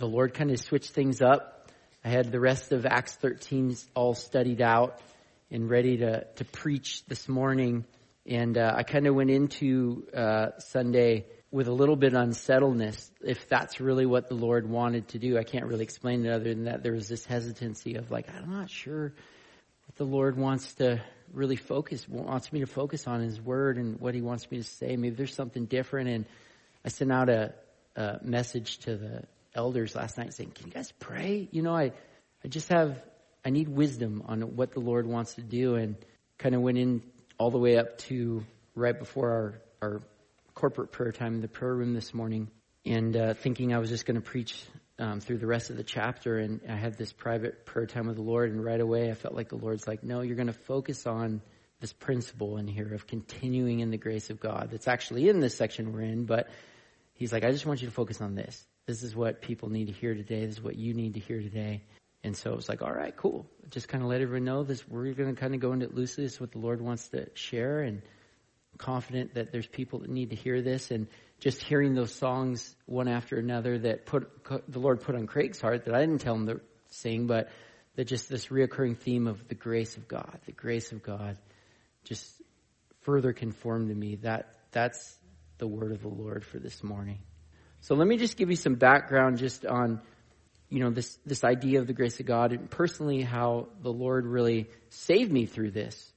the Lord kind of switched things up. I had the rest of Acts 13 all studied out and ready to, to preach this morning. And uh, I kind of went into uh, Sunday with a little bit of unsettledness, if that's really what the Lord wanted to do. I can't really explain it other than that there was this hesitancy of like, I'm not sure what the Lord wants to really focus, wants me to focus on His Word and what He wants me to say. Maybe there's something different. And I sent out a, a message to the elders last night saying, can you guys pray? You know, I, I just have, I need wisdom on what the Lord wants to do and kind of went in all the way up to right before our, our corporate prayer time in the prayer room this morning and uh, thinking I was just going to preach um, through the rest of the chapter. And I had this private prayer time with the Lord. And right away, I felt like the Lord's like, no, you're going to focus on this principle in here of continuing in the grace of God that's actually in this section we're in. But he's like, I just want you to focus on this. This is what people need to hear today. This is what you need to hear today. And so it was like, all right, cool. Just kind of let everyone know this. We're going to kind of go into it loosely. This is what the Lord wants to share and confident that there's people that need to hear this and just hearing those songs one after another that put the Lord put on Craig's heart that I didn't tell him to sing, but that just this reoccurring theme of the grace of God, the grace of God, just further conformed to me. That that's the word of the Lord for this morning. So let me just give you some background just on you know this this idea of the grace of God and personally how the Lord really saved me through this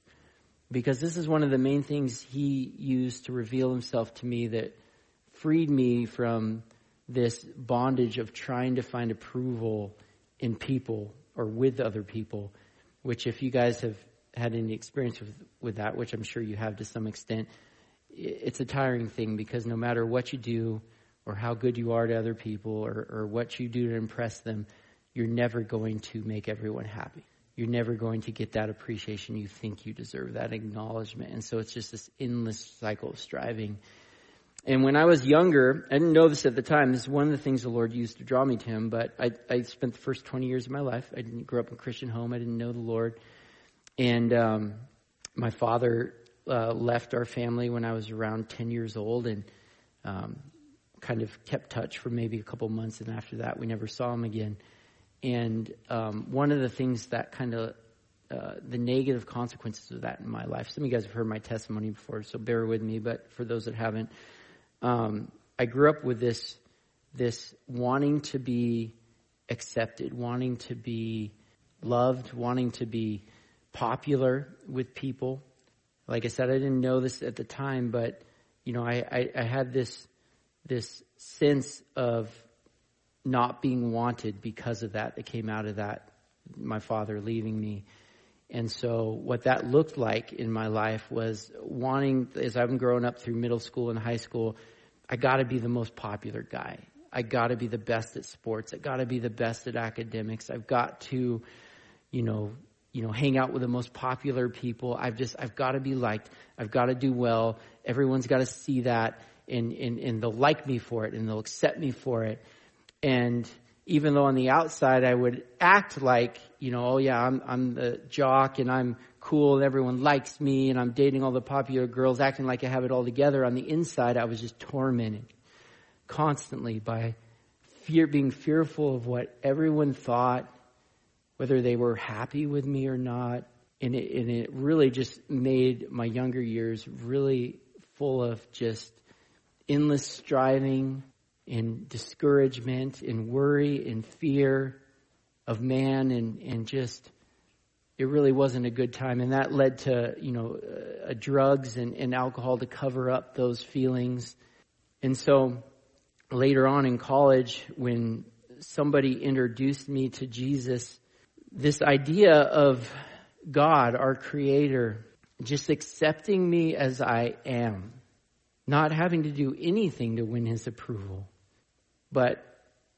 because this is one of the main things he used to reveal himself to me that freed me from this bondage of trying to find approval in people or with other people, which if you guys have had any experience with, with that, which I'm sure you have to some extent, it's a tiring thing because no matter what you do or how good you are to other people or, or what you do to impress them, you're never going to make everyone happy you're never going to get that appreciation you think you deserve, that acknowledgement. And so it's just this endless cycle of striving. And when I was younger, I didn't know this at the time. This is one of the things the Lord used to draw me to Him. But I, I spent the first 20 years of my life. I didn't grow up in a Christian home. I didn't know the Lord. And um, my father uh, left our family when I was around 10 years old and um, kind of kept touch for maybe a couple months. And after that, we never saw him again. And um, one of the things that kind of uh, the negative consequences of that in my life. Some of you guys have heard my testimony before, so bear with me. But for those that haven't, um, I grew up with this this wanting to be accepted, wanting to be loved, wanting to be popular with people. Like I said, I didn't know this at the time, but you know, I, I, I had this this sense of not being wanted because of that that came out of that, my father leaving me. And so what that looked like in my life was wanting, as I've been growing up through middle school and high school, I gotta be the most popular guy. I gotta be the best at sports. I gotta be the best at academics. I've got to, you know, you know, hang out with the most popular people. I've just, I've gotta be liked. I've gotta do well. Everyone's gotta see that and, and, and they'll like me for it and they'll accept me for it. And even though on the outside I would act like, you know, oh yeah, I'm, I'm the jock and I'm cool and everyone likes me and I'm dating all the popular girls, acting like I have it all together, on the inside I was just tormented constantly by fear, being fearful of what everyone thought, whether they were happy with me or not. And it, and it really just made my younger years really full of just endless striving, and discouragement, and worry, and fear of man, and, and just, it really wasn't a good time. And that led to, you know, uh, drugs and, and alcohol to cover up those feelings. And so later on in college, when somebody introduced me to Jesus, this idea of God, our creator, just accepting me as I am, not having to do anything to win his approval, but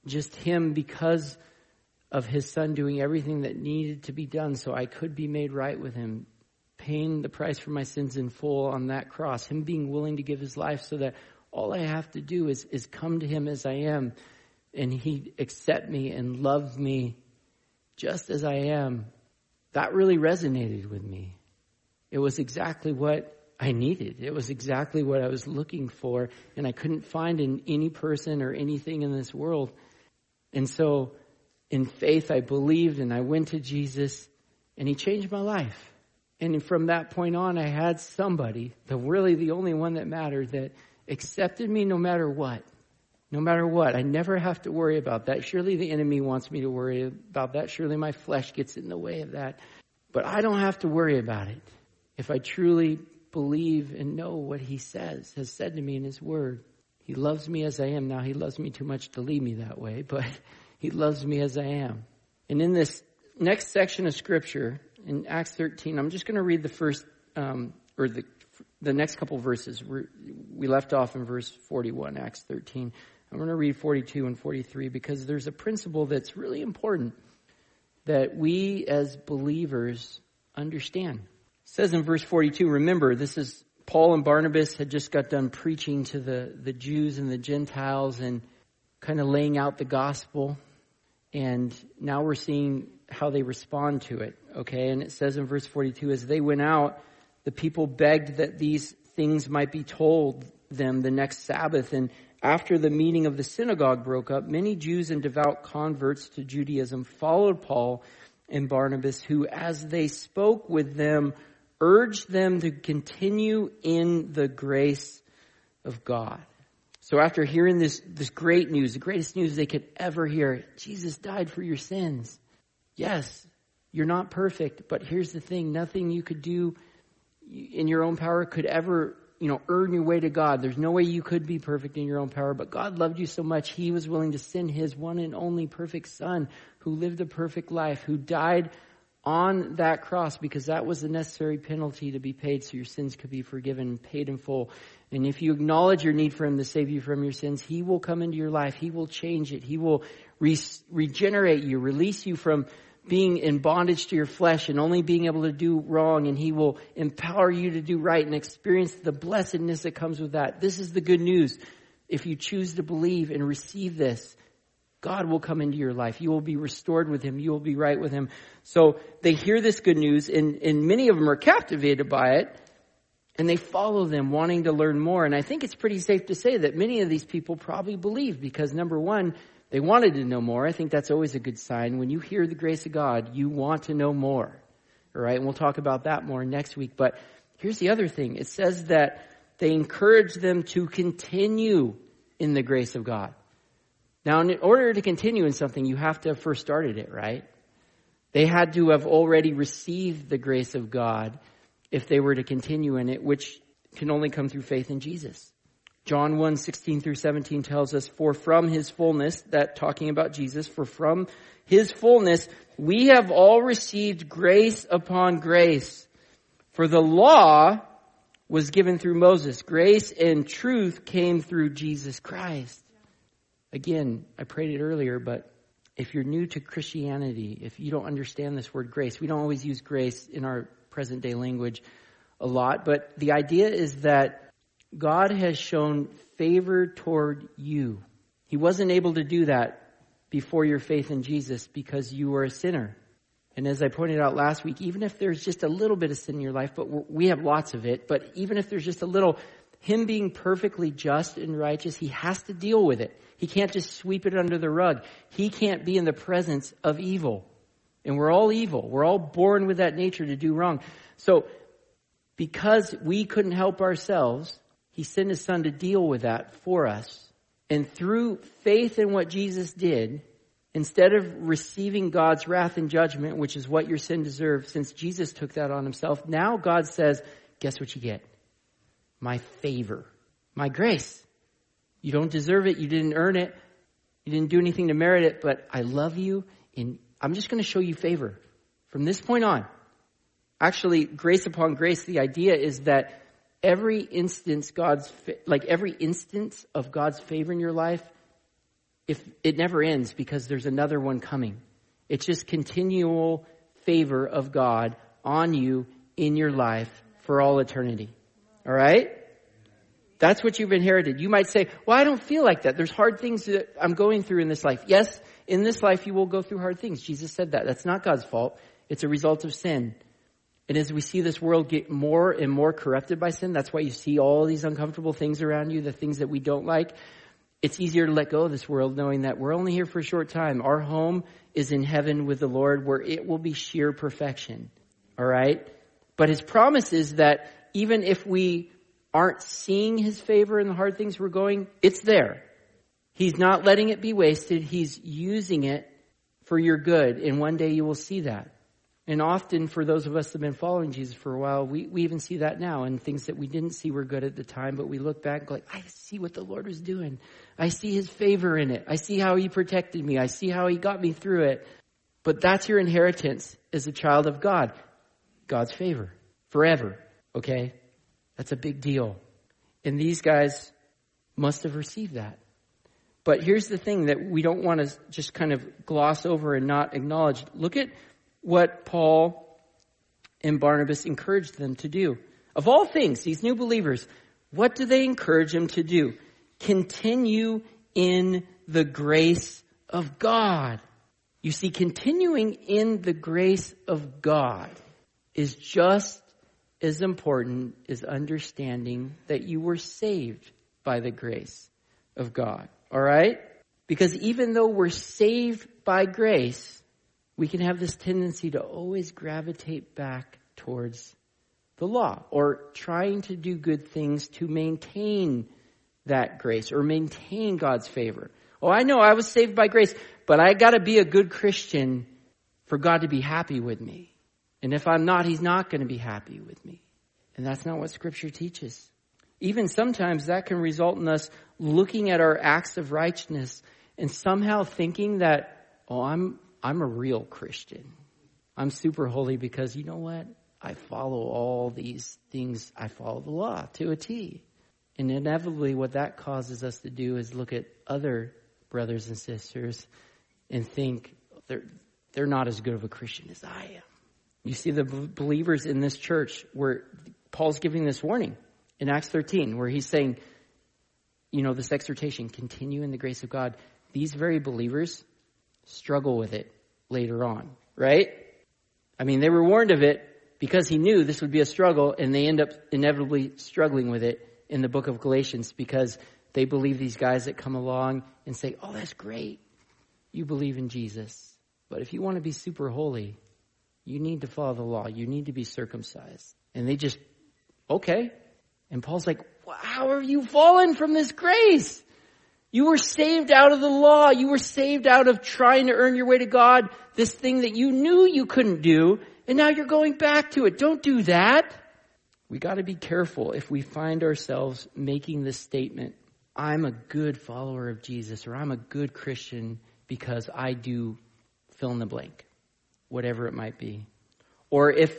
just him because of his son doing everything that needed to be done so I could be made right with him, paying the price for my sins in full on that cross, him being willing to give his life so that all I have to do is, is come to him as I am and he accept me and love me just as I am. That really resonated with me. It was exactly what I needed. It was exactly what I was looking for, and I couldn't find in any person or anything in this world. And so in faith, I believed and I went to Jesus and he changed my life. And from that point on, I had somebody, the really the only one that mattered, that accepted me no matter what. No matter what. I never have to worry about that. Surely the enemy wants me to worry about that. Surely my flesh gets in the way of that. But I don't have to worry about it if I truly believe and know what he says, has said to me in his word. He loves me as I am. Now he loves me too much to leave me that way, but he loves me as I am. And in this next section of scripture, in Acts 13, I'm just going to read the first, um, or the, the next couple verses. We left off in verse 41, Acts 13. I'm going to read 42 and 43 because there's a principle that's really important that we as believers understand. It says in verse 42, remember, this is Paul and Barnabas had just got done preaching to the, the Jews and the Gentiles and kind of laying out the gospel. And now we're seeing how they respond to it. Okay. And it says in verse 42, as they went out, the people begged that these things might be told them the next Sabbath. And after the meeting of the synagogue broke up, many Jews and devout converts to Judaism followed Paul and Barnabas, who, as they spoke with them, urged them to continue in the grace of God. So after hearing this, this great news, the greatest news they could ever hear, Jesus died for your sins. Yes, you're not perfect, but here's the thing, nothing you could do in your own power could ever, you know, earn your way to God. There's no way you could be perfect in your own power, but God loved you so much, He was willing to send His one and only perfect Son who lived a perfect life, who died on that cross because that was the necessary penalty to be paid so your sins could be forgiven, paid in full. And if you acknowledge your need for Him to save you from your sins, He will come into your life. He will change it. He will re- regenerate you, release you from being in bondage to your flesh and only being able to do wrong and he will empower you to do right and experience the blessedness that comes with that. This is the good news. If you choose to believe and receive this, God will come into your life. You will be restored with Him. You will be right with Him. So they hear this good news and, and many of them are captivated by it and they follow them wanting to learn more. And I think it's pretty safe to say that many of these people probably believe because number one, they wanted to know more. I think that's always a good sign. When you hear the grace of God, you want to know more. All right. And we'll talk about that more next week. But here's the other thing. It says that they encourage them to continue in the grace of God. Now, in order to continue in something, you have to have first started it, right? They had to have already received the grace of God if they were to continue in it, which can only come through faith in Jesus. John 1, 16 through 17 tells us, for from his fullness, that talking about Jesus, for from his fullness, we have all received grace upon grace. For the law was given through Moses. Grace and truth came through Jesus Christ. Again, I prayed it earlier, but if you're new to Christianity, if you don't understand this word grace, we don't always use grace in our present day language a lot, but the idea is that God has shown favor toward you. He wasn't able to do that before your faith in Jesus because you were a sinner. And as I pointed out last week, even if there's just a little bit of sin in your life, but we have lots of it, but even if there's just a little, him being perfectly just and righteous, he has to deal with it. He can't just sweep it under the rug. He can't be in the presence of evil. And we're all evil. We're all born with that nature to do wrong. So, because we couldn't help ourselves, he sent his son to deal with that for us. And through faith in what Jesus did, instead of receiving God's wrath and judgment, which is what your sin deserves, since Jesus took that on himself, now God says, guess what you get? My favor, my grace. You don't deserve it. You didn't earn it. You didn't do anything to merit it, but I love you and I'm just going to show you favor from this point on. Actually, grace upon grace, the idea is that every instance God's, like every instance of God's favor in your life, if it never ends because there's another one coming. It's just continual favor of God on you in your life for all eternity. All right? That's what you've inherited. You might say, well, I don't feel like that. There's hard things that I'm going through in this life. Yes, in this life you will go through hard things. Jesus said that. That's not God's fault. It's a result of sin. And as we see this world get more and more corrupted by sin, that's why you see all these uncomfortable things around you, the things that we don't like. it's easier to let go of this world knowing that we're only here for a short time. Our home is in heaven with the Lord where it will be sheer perfection. All right? But his promise is that even if we aren't seeing his favor in the hard things we're going, it's there. He's not letting it be wasted. He's using it for your good. And one day you will see that. And often for those of us that have been following Jesus for a while, we, we even see that now and things that we didn't see were good at the time, but we look back and go like, I see what the Lord was doing. I see his favor in it. I see how he protected me. I see how he got me through it. But that's your inheritance as a child of God. God's favor. Forever. Okay? That's a big deal. And these guys must have received that. But here's the thing that we don't want to just kind of gloss over and not acknowledge. Look at what Paul and Barnabas encouraged them to do. Of all things, these new believers, what do they encourage them to do? Continue in the grace of God. You see, continuing in the grace of God is just as important as understanding that you were saved by the grace of God. All right? Because even though we're saved by grace, we can have this tendency to always gravitate back towards the law or trying to do good things to maintain that grace or maintain God's favor. Oh, I know I was saved by grace, but I gotta be a good Christian for God to be happy with me. And if I'm not, He's not gonna be happy with me. And that's not what scripture teaches. Even sometimes that can result in us looking at our acts of righteousness and somehow thinking that, oh, I'm, I'm a real Christian. I'm super holy because you know what? I follow all these things. I follow the law to a T. And inevitably, what that causes us to do is look at other brothers and sisters and think they're, they're not as good of a Christian as I am. You see the believers in this church where Paul's giving this warning in Acts 13, where he's saying, you know, this exhortation, continue in the grace of God. These very believers struggle with it later on, right? I mean, they were warned of it because he knew this would be a struggle, and they end up inevitably struggling with it in the book of Galatians because they believe these guys that come along and say, Oh, that's great. You believe in Jesus. But if you want to be super holy, you need to follow the law. You need to be circumcised. And they just, okay. And Paul's like, How have you fallen from this grace? You were saved out of the law. You were saved out of trying to earn your way to God, this thing that you knew you couldn't do, and now you're going back to it. Don't do that. We gotta be careful if we find ourselves making this statement, I'm a good follower of Jesus, or I'm a good Christian because I do fill in the blank, whatever it might be. Or if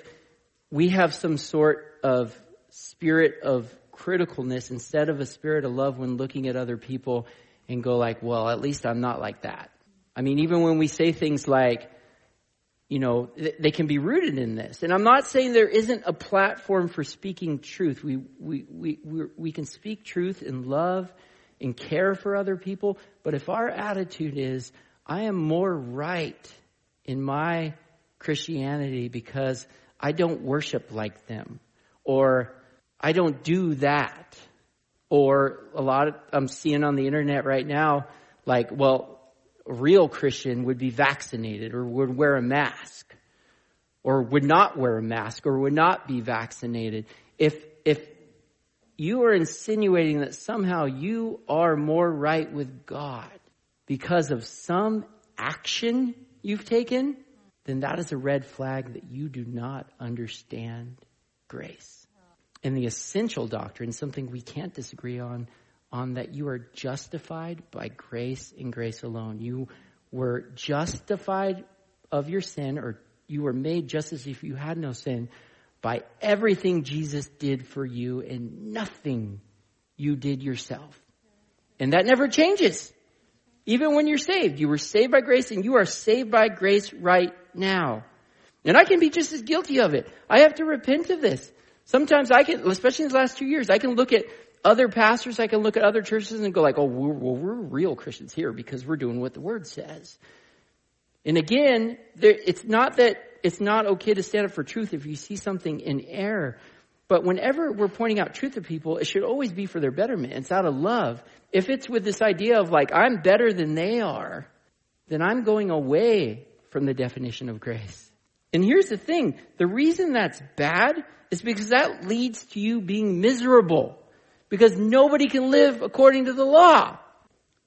we have some sort of spirit of criticalness instead of a spirit of love when looking at other people and go like, well, at least I'm not like that. I mean, even when we say things like, you know, they can be rooted in this. And I'm not saying there isn't a platform for speaking truth. We, we, we, we, we can speak truth in love and care for other people. But if our attitude is, I am more right in my Christianity because I don't worship like them, or I don't do that, or a lot of, I'm seeing on the internet right now, like, well, a real Christian would be vaccinated or would wear a mask or would not wear a mask or would not be vaccinated. If, if you are insinuating that somehow you are more right with God because of some action you've taken, then that is a red flag that you do not understand grace and the essential doctrine, something we can't disagree on, on that you are justified by grace and grace alone. You were justified of your sin, or you were made just as if you had no sin by everything Jesus did for you and nothing you did yourself. And that never changes. Even when you're saved, you were saved by grace and you are saved by grace right now. And I can be just as guilty of it. I have to repent of this. Sometimes I can, especially in the last two years, I can look at other pastors, I can look at other churches and go like, oh, we're, well, we're real Christians here because we're doing what the Word says. And again, there, it's not that it's not okay to stand up for truth if you see something in error, But whenever we're pointing out truth to people, it should always be for their betterment. It's out of love. If it's with this idea of like, I'm better than they are, then I'm going away from the definition of grace. And here's the thing. The reason that's bad is because that leads to you being miserable. Because nobody can live according to the law.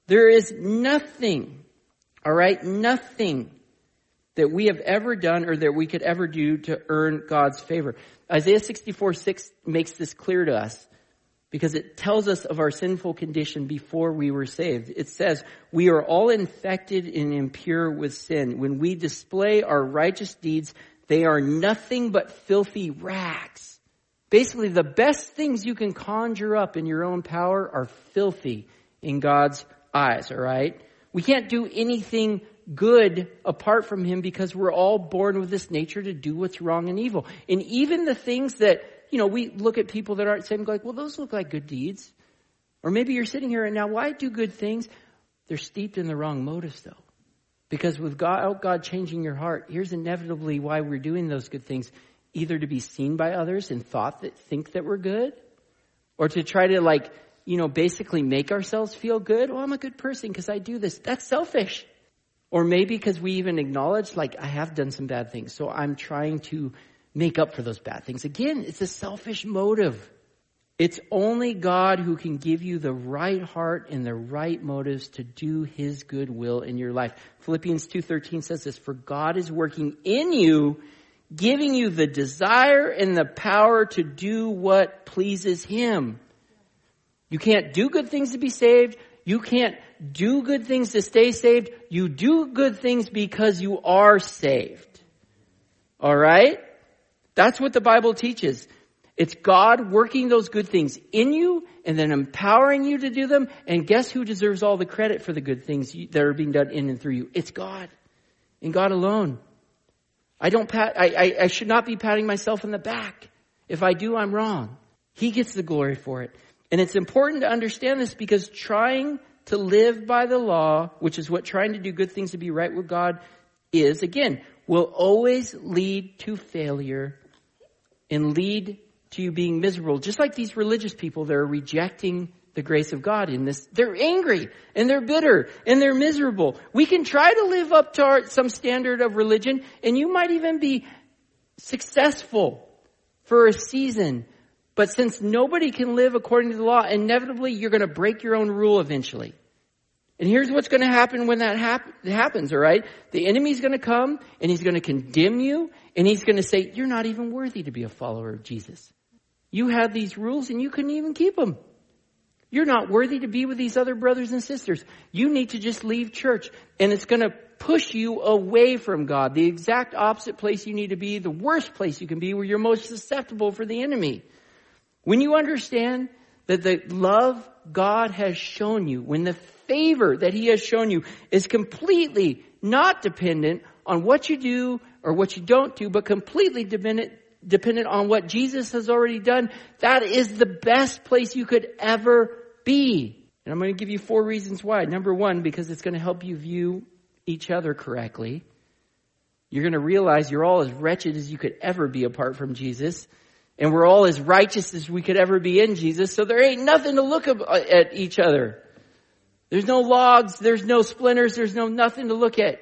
There is nothing, alright, nothing that we have ever done or that we could ever do to earn God's favor. Isaiah 64 6 makes this clear to us because it tells us of our sinful condition before we were saved. It says, we are all infected and impure with sin. When we display our righteous deeds, they are nothing but filthy rags. Basically, the best things you can conjure up in your own power are filthy in God's eyes, alright? We can't do anything good apart from Him because we're all born with this nature to do what's wrong and evil. And even the things that, you know, we look at people that aren't and go like, well, those look like good deeds. Or maybe you're sitting here and now, why do good things? They're steeped in the wrong motives though. Because with God, God changing your heart, here's inevitably why we're doing those good things. Either to be seen by others and thought that, think that we're good, or to try to like, you know, basically make ourselves feel good. Oh, I'm a good person because I do this. That's selfish. Or maybe because we even acknowledge, like, I have done some bad things, so I'm trying to make up for those bad things. Again, it's a selfish motive. It's only God who can give you the right heart and the right motives to do his good will in your life. Philippians 2:13 says this, "For God is working in you, giving you the desire and the power to do what pleases him." You can't do good things to be saved. You can't do good things to stay saved. You do good things because you are saved. Alright? That's what the Bible teaches. It's God working those good things in you and then empowering you to do them. And guess who deserves all the credit for the good things that are being done in and through you? It's God. And God alone. I don't pat, I, I, I should not be patting myself in the back. If I do, I'm wrong. He gets the glory for it. And it's important to understand this because trying to live by the law, which is what trying to do good things to be right with God is, again, will always lead to failure and lead to you being miserable. Just like these religious people they're rejecting the grace of God in this. They're angry and they're bitter and they're miserable. We can try to live up to our, some standard of religion and you might even be successful for a season, but since nobody can live according to the law, inevitably you're going to break your own rule eventually. And here's what's going to happen when that hap- happens, alright? The enemy's going to come and he's going to condemn you and he's going to say, you're not even worthy to be a follower of Jesus. You had these rules and you couldn't even keep them. You're not worthy to be with these other brothers and sisters. You need to just leave church and it's going to push you away from God. The exact opposite place you need to be, the worst place you can be where you're most susceptible for the enemy. When you understand that the love God has shown you, when the favor that He has shown you is completely not dependent on what you do or what you don't do, but completely dependent, dependent on what Jesus has already done, that is the best place you could ever be. And I'm going to give you four reasons why. Number one, because it's going to help you view each other correctly. You're going to realize you're all as wretched as you could ever be apart from Jesus. And we're all as righteous as we could ever be in Jesus, so there ain't nothing to look at each other. There's no logs, there's no splinters, there's no nothing to look at.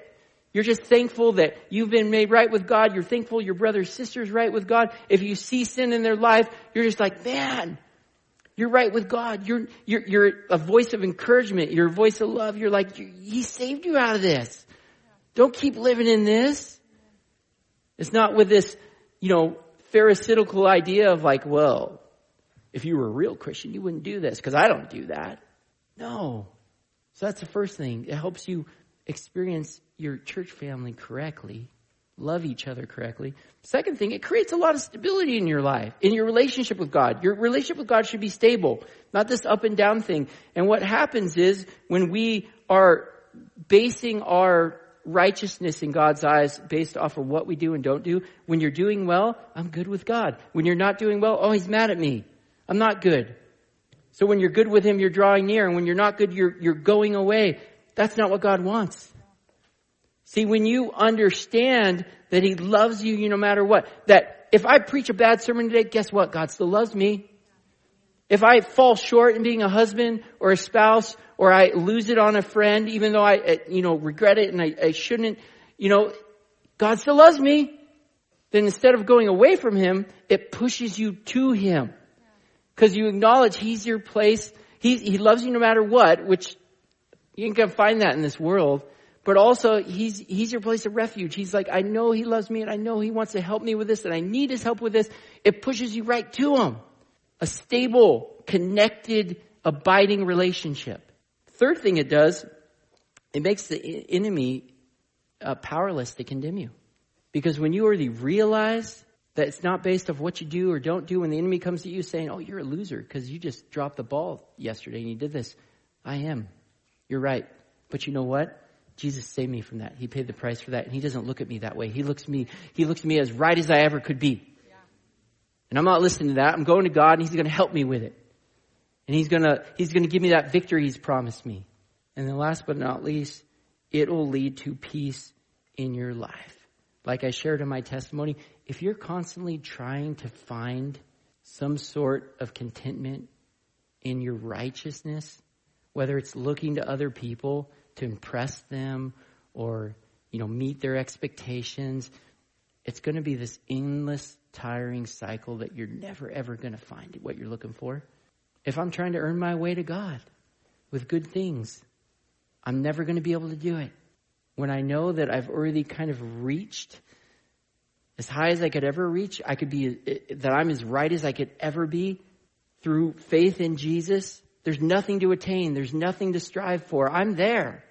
You're just thankful that you've been made right with God. You're thankful your brother's sister's right with God. If you see sin in their life, you're just like, man, you're right with God. You're, you're, you're a voice of encouragement. You're a voice of love. You're like, He saved you out of this. Don't keep living in this. It's not with this, you know, pharisaical idea of like, well, if you were a real Christian, you wouldn't do this because I don't do that. No. So that's the first thing. It helps you experience your church family correctly, love each other correctly. Second thing, it creates a lot of stability in your life, in your relationship with God. Your relationship with God should be stable, not this up and down thing. And what happens is when we are basing our righteousness in God's eyes based off of what we do and don't do. When you're doing well, I'm good with God. When you're not doing well, oh, he's mad at me. I'm not good. So when you're good with him, you're drawing near. And when you're not good, you're, you're going away. That's not what God wants. See, when you understand that he loves you, you no matter what, that if I preach a bad sermon today, guess what? God still loves me. If I fall short in being a husband or a spouse, or I lose it on a friend, even though I, uh, you know, regret it and I, I shouldn't, you know, God still loves me. Then instead of going away from Him, it pushes you to Him. Cause you acknowledge He's your place. He, he loves you no matter what, which you gonna find that in this world. But also, He's, He's your place of refuge. He's like, I know He loves me and I know He wants to help me with this and I need His help with this. It pushes you right to Him a stable, connected, abiding relationship. Third thing it does, it makes the enemy uh, powerless to condemn you. Because when you already realize that it's not based off what you do or don't do, when the enemy comes to you saying, oh, you're a loser because you just dropped the ball yesterday and you did this. I am. You're right. But you know what? Jesus saved me from that. He paid the price for that. And he doesn't look at me that way. He looks me, he looks me as right as I ever could be. And I'm not listening to that. I'm going to God and He's going to help me with it. And He's going to, He's going to give me that victory He's promised me. And then last but not least, it will lead to peace in your life. Like I shared in my testimony, if you're constantly trying to find some sort of contentment in your righteousness, whether it's looking to other people to impress them or, you know, meet their expectations, it's going to be this endless tiring cycle that you're never ever going to find what you're looking for. If I'm trying to earn my way to God with good things, I'm never going to be able to do it. When I know that I've already kind of reached as high as I could ever reach, I could be, eh, that I'm as right as I could ever be through faith in Jesus. There's nothing to attain. There's nothing to strive for. I'm there.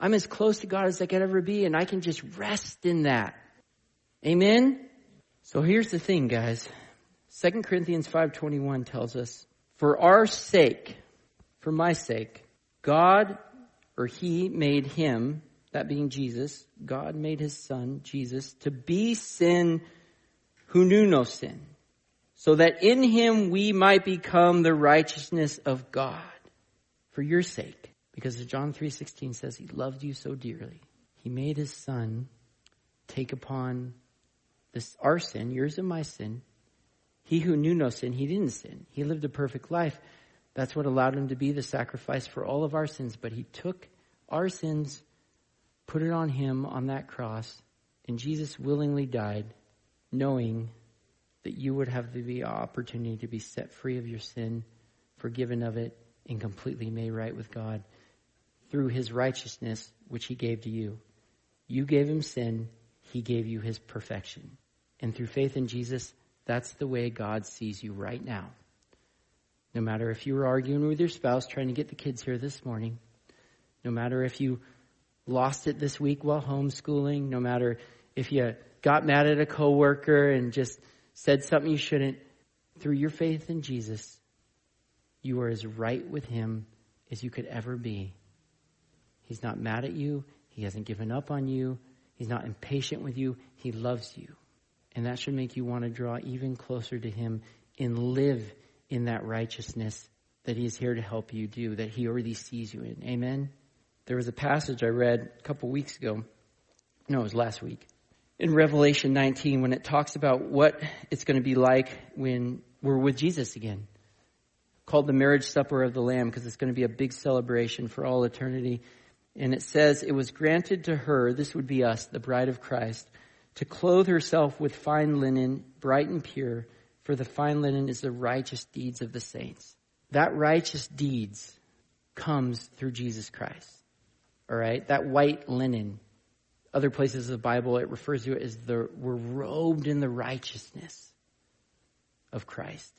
I'm as close to God as I could ever be, and I can just rest in that. Amen? So here's the thing, guys. 2 Corinthians 5.21 tells us, For our sake, for my sake, God, or He made Him, that being Jesus, God made His Son, Jesus, to be sin who knew no sin, so that in Him we might become the righteousness of God, for your sake. Because John 3.16 says, He loved you so dearly. He made His Son take upon this our sin, yours and my sin. He who knew no sin, he didn't sin. He lived a perfect life. That's what allowed him to be the sacrifice for all of our sins. But he took our sins, put it on him on that cross, and Jesus willingly died, knowing that you would have the opportunity to be set free of your sin, forgiven of it, and completely made right with God through his righteousness, which he gave to you. You gave him sin, he gave you his perfection. And through faith in Jesus, that's the way God sees you right now. No matter if you were arguing with your spouse trying to get the kids here this morning, no matter if you lost it this week while homeschooling, no matter if you got mad at a coworker and just said something you shouldn't, through your faith in Jesus, you are as right with him as you could ever be. He's not mad at you. He hasn't given up on you. He's not impatient with you. He loves you. And that should make you want to draw even closer to Him and live in that righteousness that He is here to help you do, that He already sees you in. Amen? There was a passage I read a couple weeks ago. No, it was last week. In Revelation 19, when it talks about what it's going to be like when we're with Jesus again. Called the marriage supper of the Lamb because it's going to be a big celebration for all eternity. And it says, it was granted to her, this would be us, the bride of Christ, to clothe herself with fine linen, bright and pure, for the fine linen is the righteous deeds of the saints. That righteous deeds comes through Jesus Christ. All right? That white linen. Other places of the Bible, it refers to it as the, we're robed in the righteousness of Christ.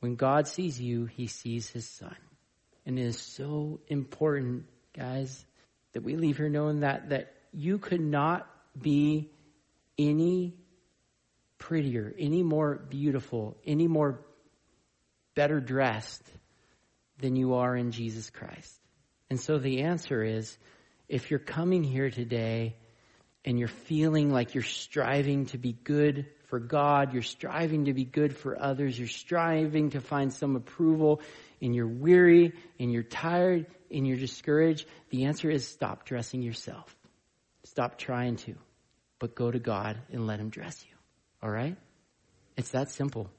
When God sees you, he sees his son. And it is so important, guys, that we leave here knowing that, that you could not be any prettier, any more beautiful, any more better dressed than you are in Jesus Christ. And so the answer is if you're coming here today and you're feeling like you're striving to be good for God, you're striving to be good for others, you're striving to find some approval, and you're weary and you're tired and you're discouraged, the answer is stop dressing yourself. Stop trying to but go to God and let Him dress you. All right? It's that simple.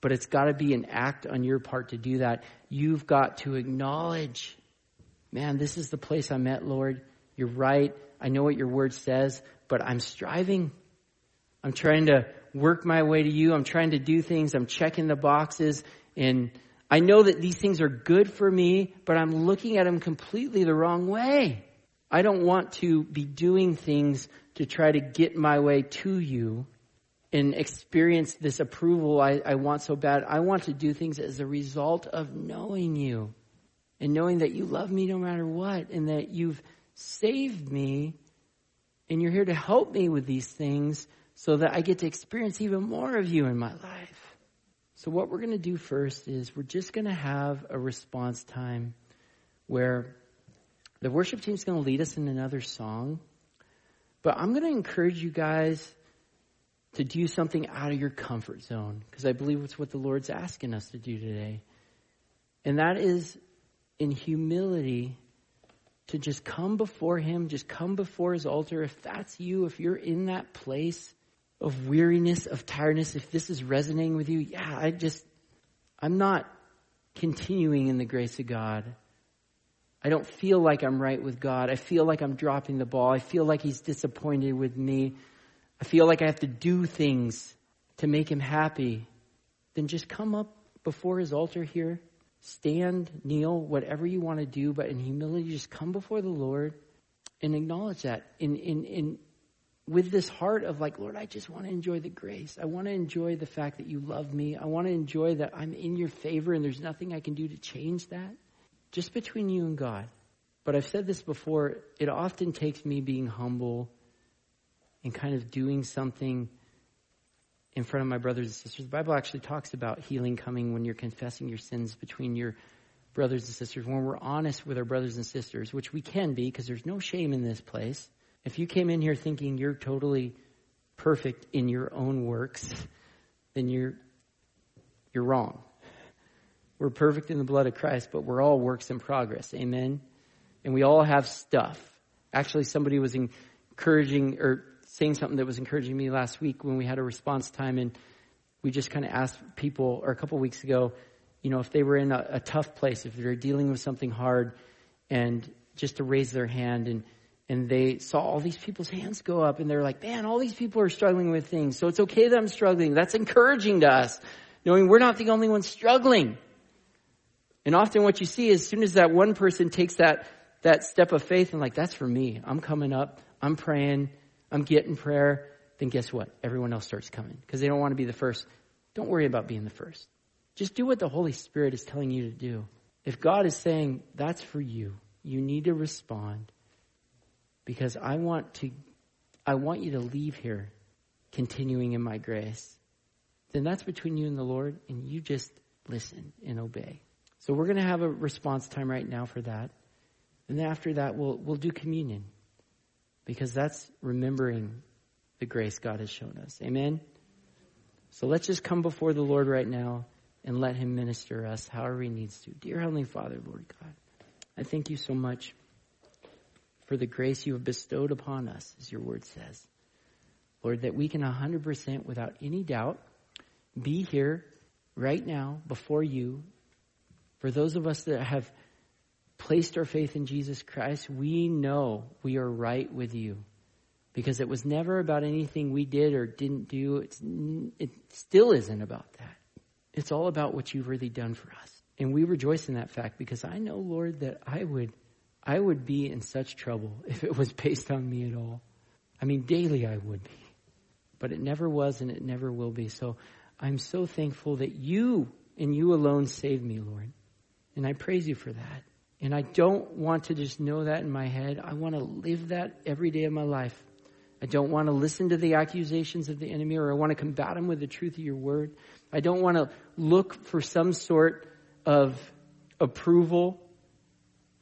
But it's got to be an act on your part to do that. You've got to acknowledge, man, this is the place I'm at, Lord. You're right. I know what your word says, but I'm striving. I'm trying to work my way to you. I'm trying to do things. I'm checking the boxes. And I know that these things are good for me, but I'm looking at them completely the wrong way. I don't want to be doing things to try to get my way to you and experience this approval I, I want so bad. I want to do things as a result of knowing you and knowing that you love me no matter what and that you've saved me and you're here to help me with these things so that I get to experience even more of you in my life. So what we're going to do first is we're just going to have a response time where the worship team is going to lead us in another song. But I'm going to encourage you guys to do something out of your comfort zone because I believe it's what the Lord's asking us to do today. And that is in humility to just come before Him, just come before His altar. If that's you, if you're in that place of weariness, of tiredness, if this is resonating with you, yeah, I just, I'm not continuing in the grace of God. I don't feel like I'm right with God. I feel like I'm dropping the ball. I feel like He's disappointed with me. I feel like I have to do things to make Him happy. Then just come up before His altar here. Stand, kneel, whatever you want to do, but in humility, just come before the Lord and acknowledge that. In, in, in, with this heart of like, Lord, I just want to enjoy the grace. I want to enjoy the fact that you love me. I want to enjoy that I'm in your favor and there's nothing I can do to change that just between you and God. But I've said this before, it often takes me being humble and kind of doing something in front of my brothers and sisters. The Bible actually talks about healing coming when you're confessing your sins between your brothers and sisters, when we're honest with our brothers and sisters, which we can be because there's no shame in this place. If you came in here thinking you're totally perfect in your own works, then you're you're wrong. We're perfect in the blood of Christ, but we're all works in progress. Amen. And we all have stuff. Actually, somebody was encouraging or saying something that was encouraging me last week when we had a response time and we just kind of asked people, or a couple weeks ago, you know, if they were in a, a tough place, if they're dealing with something hard, and just to raise their hand and and they saw all these people's hands go up and they're like, man, all these people are struggling with things. So it's okay that I'm struggling. That's encouraging to us, knowing we're not the only ones struggling. And often what you see is as soon as that one person takes that, that step of faith and like, that's for me. I'm coming up. I'm praying. I'm getting prayer. Then guess what? Everyone else starts coming because they don't want to be the first. Don't worry about being the first. Just do what the Holy Spirit is telling you to do. If God is saying that's for you, you need to respond because I want to, I want you to leave here continuing in my grace. Then that's between you and the Lord and you just listen and obey. So we're going to have a response time right now for that. And then after that, we'll, we'll do communion because that's remembering the grace God has shown us. Amen? So let's just come before the Lord right now and let Him minister us however He needs to. Dear Heavenly Father, Lord God, I thank you so much for the grace you have bestowed upon us, as your word says. Lord, that we can 100% without any doubt be here right now before you for those of us that have placed our faith in Jesus Christ, we know we are right with you because it was never about anything we did or didn't do. It's, it still isn't about that. It's all about what you've really done for us. And we rejoice in that fact because I know, Lord, that I would, I would be in such trouble if it was based on me at all. I mean, daily I would be. But it never was and it never will be. So I'm so thankful that you and you alone saved me, Lord. And I praise you for that. And I don't want to just know that in my head. I want to live that every day of my life. I don't want to listen to the accusations of the enemy or I want to combat him with the truth of your word. I don't want to look for some sort of approval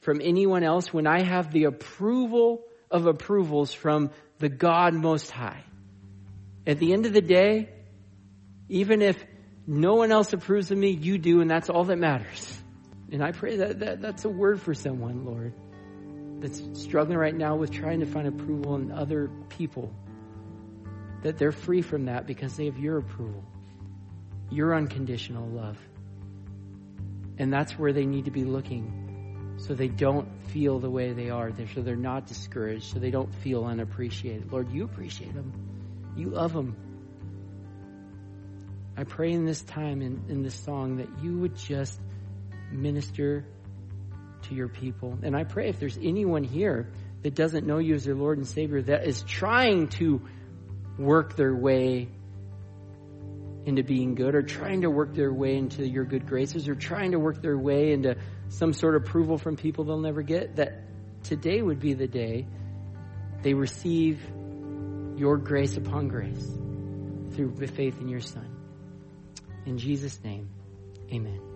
from anyone else when I have the approval of approvals from the God Most High. At the end of the day, even if no one else approves of me, you do, and that's all that matters. And I pray that, that that's a word for someone, Lord, that's struggling right now with trying to find approval in other people. That they're free from that because they have your approval. your unconditional love. And that's where they need to be looking so they don't feel the way they are, so they're not discouraged, so they don't feel unappreciated. Lord, you appreciate them. You love them. I pray in this time, in, in this song, that you would just minister to your people. And I pray if there's anyone here that doesn't know you as their Lord and Savior, that is trying to work their way into being good or trying to work their way into your good graces or trying to work their way into some sort of approval from people they'll never get, that today would be the day they receive your grace upon grace through faith in your Son. In Jesus' name, amen.